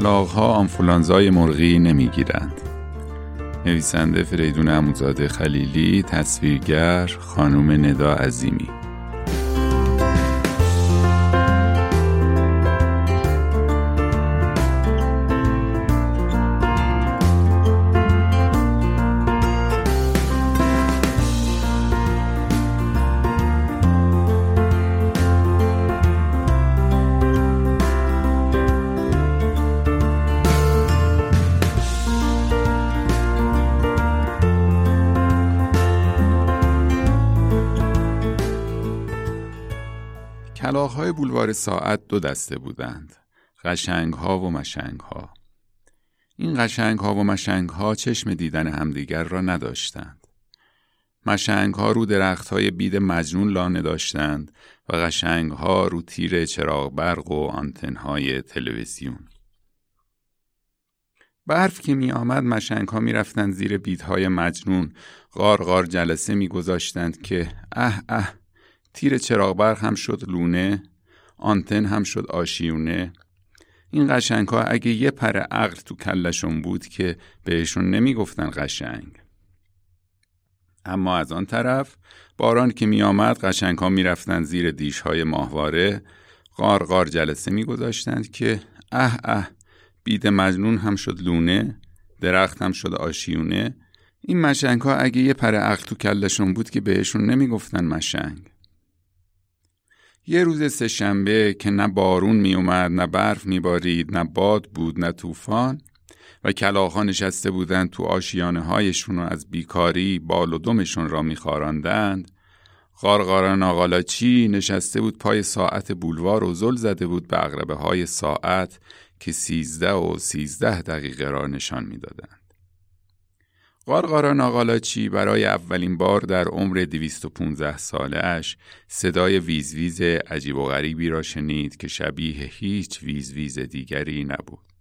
کلاغها آنفولانزای مرغی نمی‌گیرند. نویسنده فریدون اموزاده خلیلی تصویرگر خانم ندا عظیمی. کلاغهای بولوار ساعت دو دسته بودند. قشنگ ها و مشنگ ها این قشنگ ها و مشنگ ها چشم دیدن همدیگر را نداشتند. مشنگ ها رو درخت های بید مجنون لانه داشتند و قشنگ ها رو تیر چراغ برق و آنتن های تلویزیون برف که می آمد مشنگ ها می رفتند زیر بیدهای مجنون غار غار جلسه می گذاشتند که اه اه تیر چراغ برق هم شد لونه آنتن هم شد آشیونه. این قشنگ ها اگه یه پر عقل تو کلشون بود که بهشون نمی‌گفتن قشنگ. اما از آن طرف باران که می آمد قشنگ ها می رفتن زیر دیش های ماهواره. غار غار جلسه می گذاشتند که اه اه بید مجنون هم شد لونه درخت هم شد آشیونه. این مشنگ ها اگه یه پر عقل تو کلشون بود که بهشون نمی‌گفتن مشنگ. یه روز سهشنبه که نه بارون می اومد نه برف می بارید نه باد بود نه طوفان و کلاغها نشسته بودند تو آشیانه هایشون و از بیکاری بال و دمشون را میخواراندند غارغاران آقالاچی نشسته بود پای ساعت بولوار و زل زده بود به اغربه های ساعت که سیزده و سیزده دقیقه را نشان می‌دادند. قارقارا ناقالاچی برای اولین بار در عمر 215 ساله اش صدای ویزویز عجیب و غریبی را شنید که شبیه هیچ ویزویز دیگری نبود.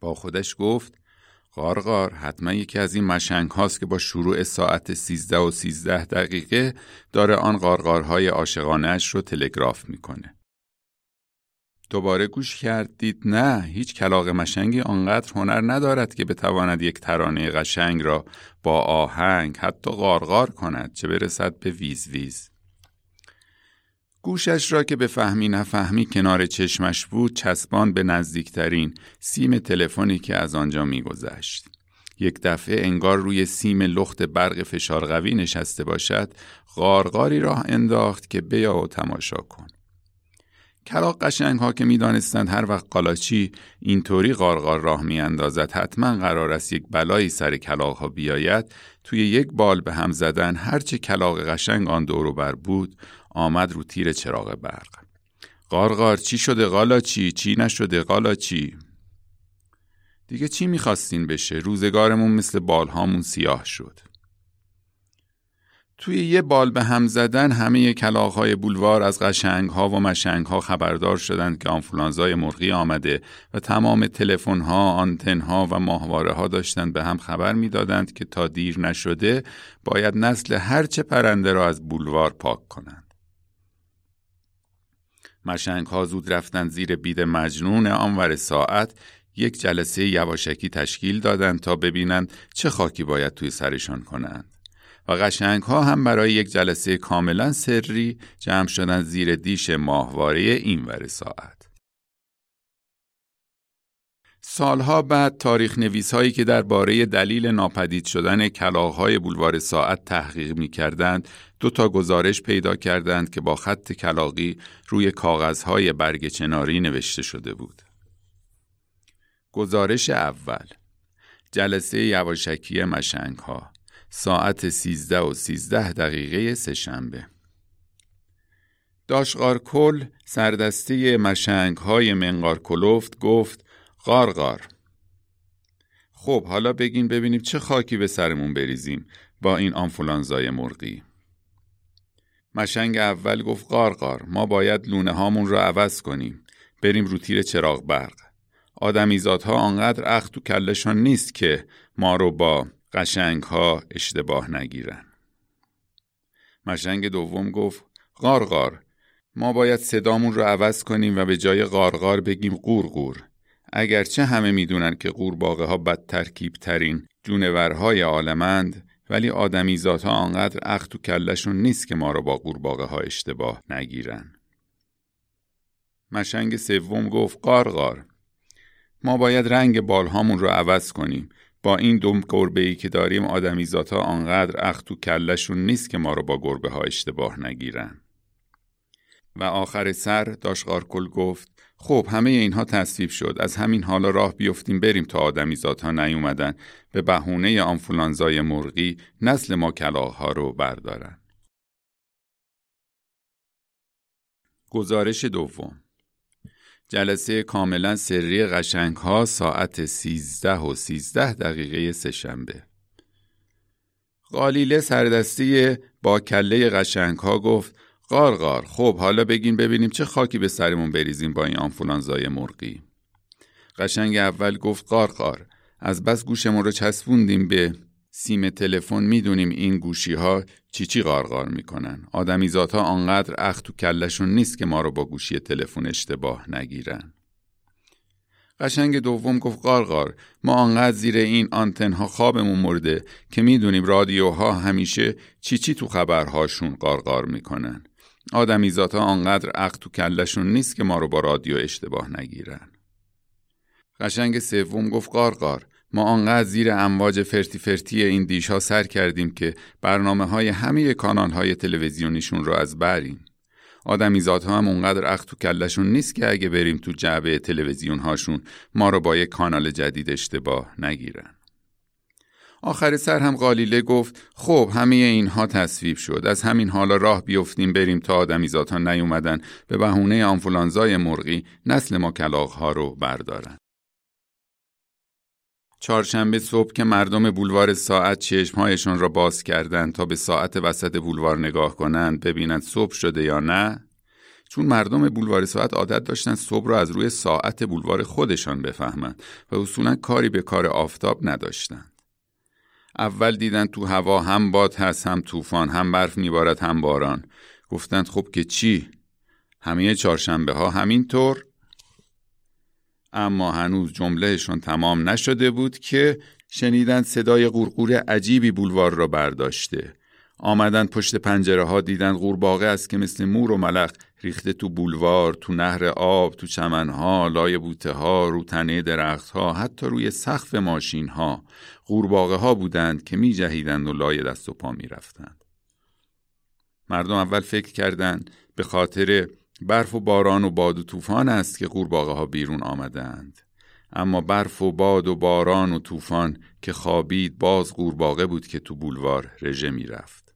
با خودش گفت قارقار حتما یکی از این مشنگ هاست که با شروع ساعت 13 و 13 دقیقه داره آن قارقارهای عاشقانش رو تلگراف می‌کنه. دوباره گوش کرد دید نه هیچ کلاغ مشنگی آنقدر هنر ندارد که بتواند یک ترانه قشنگ را با آهنگ حتی غارغار کند چه برسد به ویز ویز. گوشش را که به فهمی نفهمی کنار چشمش بود چسبان به نزدیکترین سیم تلفنی که از آنجا میگذشت. یک دفعه انگار روی سیم لخت برق فشار قوی نشسته باشد غارغاری راه انداخت که بیا و تماشا کن. کلاق قشنگ ها که می‌دانستند هر وقت قالاچی اینطوری غارغار راه میاندازد حتما قرار است یک بلایی سر کلاق ها بیاید. توی یک بال به هم زدن هرچه کلاق قشنگ آن دورو بر بود آمد رو تیر چراغ برق. غارغار چی شده قالاچی؟ چی نشده قالاچی؟ دیگه چی می‌خواستین بشه؟ روزگارمون مثل بالهامون سیاه شد. توی یه بال به هم زدن همه کلاغهای بولوار از قشنگ ها و مشنگ ها خبردار شدند که آنفولانزای مرغی آمده و تمام تلفن ها، آنتن ها و ماهواره ها داشتند به هم خبر می‌دادند که تا دیر نشده باید نسل هرچه پرنده را از بولوار پاک کنند. مشنگ ها زود رفتند زیر بید مجنون آنور ساعت یک جلسه یواشکی تشکیل دادند تا ببینند چه خاکی باید توی سرشان کنند. و قشنگ ها هم برای یک جلسه کاملا سری جمع شدن زیر دیش ماهواره این ور ساعت. سالها بعد تاریخ نویس هایی که درباره دلیل ناپدید شدن های بولوار ساعت تحقیق می کردند دو تا گزارش پیدا کردند که با خط کلاقی روی کاغذهای برگ چناری نوشته شده بود. گزارش اول جلسه یواشکی مشنگ ها ساعت سیزده و سیزده دقیقه سهشنبه داشقار کل سردسته مشنگ های منقار کلوفت گفت غارغار. خب حالا بگین ببینیم چه خاکی به سرمون بریزیم با این آنفولانزای مرغی. مشنگ اول گفت قارقار ما باید لونه هامون رو عوض کنیم بریم رو تیر چراغ برق. آدمیزادها آنقدر اخت تو کلشان نیست که ما رو با قشنگ ها اشتباه نگیرن. مشنگ دوم گفت قارقار ما باید صدامون رو عوض کنیم و به جای قارقار بگیم قورقور اگرچه همه می‌دونن که قورباغه ها بد ترکیب ترین جونورهای عالمند ولی آدمیزادها آنقدر اخت و کلشون نیست که ما رو با قورباغه ها اشتباه نگیرن. مشنگ سوم گفت قارقار ما باید رنگ بالهامون رو عوض کنیم. با این دم گربه ای که داریم آدمیزادها آنقدر اخت و کلشون نیست که ما رو با گربه ها اشتباه نگیرن. و آخر سر داشقارکل گفت خب همه اینها تصویب شد. از همین حالا راه بیفتیم بریم تا آدمی ها نیومدن. به بهونه آنفولانزای مرغی نسل ما ها رو بردارن. گزارش دوم. جلسه کاملا سری قشنگ ها ساعت 13 و 13 دقیقه سهشنبه قالیله سردستی با کله قشنگ ها گفت قارقار خب حالا بگین ببینیم چه خاکی به سرمون بریزیم با این آنفولانزای مرغی. قشنگ اول گفت قارقار از بس گوشمون رو چسبوندیم به سیم تلفن می‌دونیم این گوشی ها چی چی قارقار می‌کنن. آدمیزادها آنقدر اخت تو کلشون نیست که ما رو با گوشی تلفن اشتباه نگیرن. قشنگ دوم گفت قارقار ما آنقدر زیر این آنتنها خوابمون مرده که می‌دونیم رادیوها همیشه چی چی تو خبرهاشون قارقار می‌کنن. آدمیزادها آنقدر عقل تو کلشون نیست که ما رو با رادیو اشتباه نگیرن. قشنگ سوم گفت قارقار ما آنقدر زیر امواج فرتی فرتی این دیش ها سر کردیم که برنامه های همه کانال های تلویزیونیشون رو از بریم. آدمیزادها هم اونقدر عقل تو کلشون نیست که اگه بریم تو جعبه تلویزیون هاشون ما رو با یک کانال جدید اشتباه نگیرن. آخر سر هم قالیله گفت خب همه اینها تصویب شد از همین حالا راه بیفتیم بریم تا آدمیزادها نیومدن به بهونه آنفولانزای مرغی نسل ما ها رو بردارن چهارشنبه صبح که مردم بولوار ساعت چشمهایشان را باز کردند تا به ساعت وسط بولوار نگاه کنند ببینند صبح شده یا نه. چون مردم بولوار ساعت عادت داشتن صبح را از روی ساعت بولوار خودشان بفهمند و اصولا کاری به کار آفتاب نداشتند. اول دیدن تو هوا هم باد هست هم طوفان هم برف میبارد هم باران. گفتند خب که چی؟ همه چهارشنبه ها همینطور؟ اما هنوز جملهشون تمام نشده بود که شنیدن صدای قورقور عجیبی بولوار را برداشته آمدن پشت پنجره ها دیدن قورباغه است که مثل مور و ملخ ریخته تو بولوار، تو نهر آب، تو چمنها، لای بوته ها، رو تنه درخت ها، حتی روی سقف ماشین ها، قورباغه ها بودند که می جهیدند و لای دست و پا می رفتند. مردم اول فکر کردند به خاطر برف و باران و باد و طوفان است که قورباغه ها بیرون آمدند. اما برف و باد و باران و طوفان که خوابید باز قورباغه بود که تو بولوار رژه می رفت.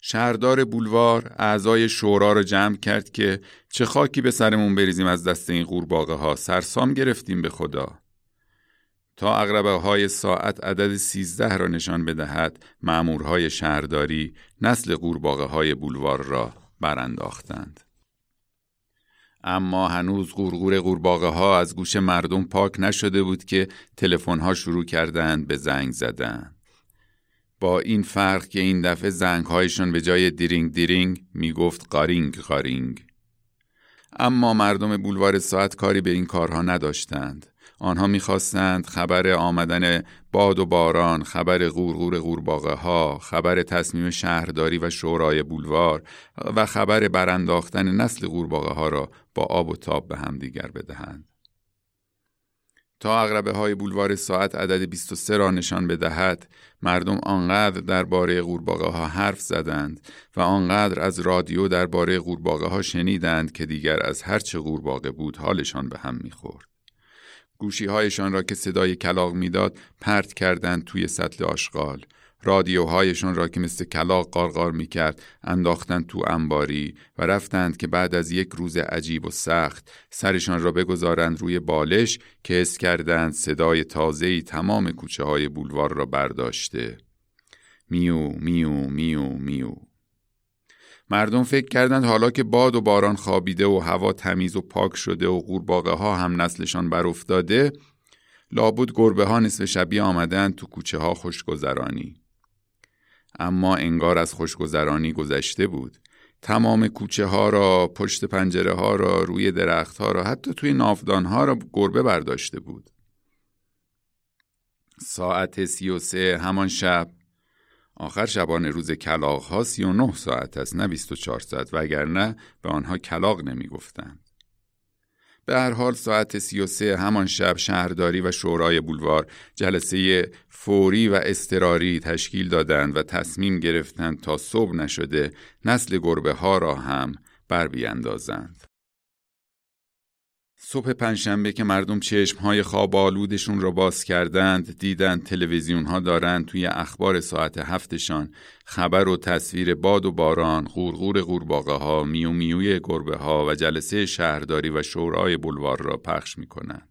شهردار بولوار اعضای شورا را جمع کرد که چه خاکی به سرمون بریزیم از دست این قورباغه ها سرسام گرفتیم به خدا تا اقربه های ساعت عدد سیزده را نشان بدهد معمورهای شهرداری نسل قورباغه های بولوار را برانداختند اما هنوز قورقور قورباغه ها از گوش مردم پاک نشده بود که تلفن ها شروع کردند به زنگ زدن. با این فرق که این دفعه زنگهایشان به جای دیرینگ دیرینگ می‌گفت قارینگ قارینگ. اما مردم بولوار ساعت کاری به این کارها نداشتند. آنها می‌خواستند خبر آمدن باد و باران، خبر غورغور غورباغه ها، خبر تصمیم شهرداری و شورای بولوار و خبر برانداختن نسل غورباغه ها را با آب و تاب به هم دیگر بدهند. تا اغربه های بولوار ساعت عدد 23 را نشان بدهد مردم آنقدر درباره قورباغه ها حرف زدند و آنقدر از رادیو درباره قورباغه ها شنیدند که دیگر از هرچه قورباغه بود حالشان به هم می‌خورد گوشی هایشان را که صدای کلاق می‌داد پرت کردند توی سطل آشغال. رادیوهایشان را که مثل کلاق قارقار می کرد انداختند تو انباری و رفتند که بعد از یک روز عجیب و سخت سرشان را بگذارند روی بالش که حس کردند صدای تازهی تمام کوچه های بولوار را برداشته. میو میو میو میو. مردم فکر کردند حالا که باد و باران خوابیده و هوا تمیز و پاک شده و قورباغه ها هم نسلشان برافتاده لابد گربه ها نصف شبیه آمدند تو کوچه ها خوشگذرانی. اما انگار از خوشگذرانی گذشته بود. تمام کوچه ها را پشت پنجره ها را روی درخت ها را حتی توی نافدان ها را گربه برداشته بود. ساعت سی و سه همان شب آخر شبانه روز کلاغ ها سی و نه ساعت است نه بیست و چار ساعت وگرنه به آنها کلاغ نمی گفتند. به هر حال ساعت سی و سه همان شب شهرداری و شورای بولوار جلسه فوری و استراری تشکیل دادند و تصمیم گرفتند تا صبح نشده نسل گربه ها را هم بر بیاندازند. صبح پنجشنبه که مردم چشمهای خواب آلودشون را باز کردند دیدند تلویزیون ها دارند توی اخبار ساعت هفتشان خبر و تصویر باد و باران غورغور قورباغه ها میو میوی گربه ها و جلسه شهرداری و شورای بلوار را پخش می کنند.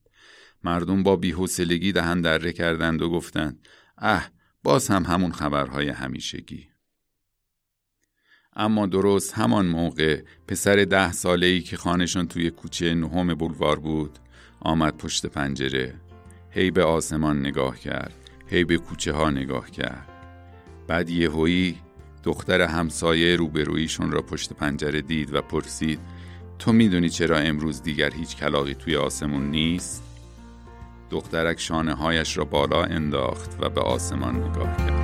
مردم با بیحوصلگی دهن دره کردند و گفتند اه باز هم همون خبرهای همیشگی اما درست همان موقع پسر ده ساله ای که خانشان توی کوچه نهم بولوار بود آمد پشت پنجره. هی به آسمان نگاه کرد هی به کوچه ها نگاه کرد. بعد یهویی دختر همسایه روبرویشون را پشت پنجره دید و پرسید تو می‌دونی چرا امروز دیگر هیچ کلاقی توی آسمون نیست؟ دخترک شانه هایش را بالا انداخت و به آسمان نگاه کرد.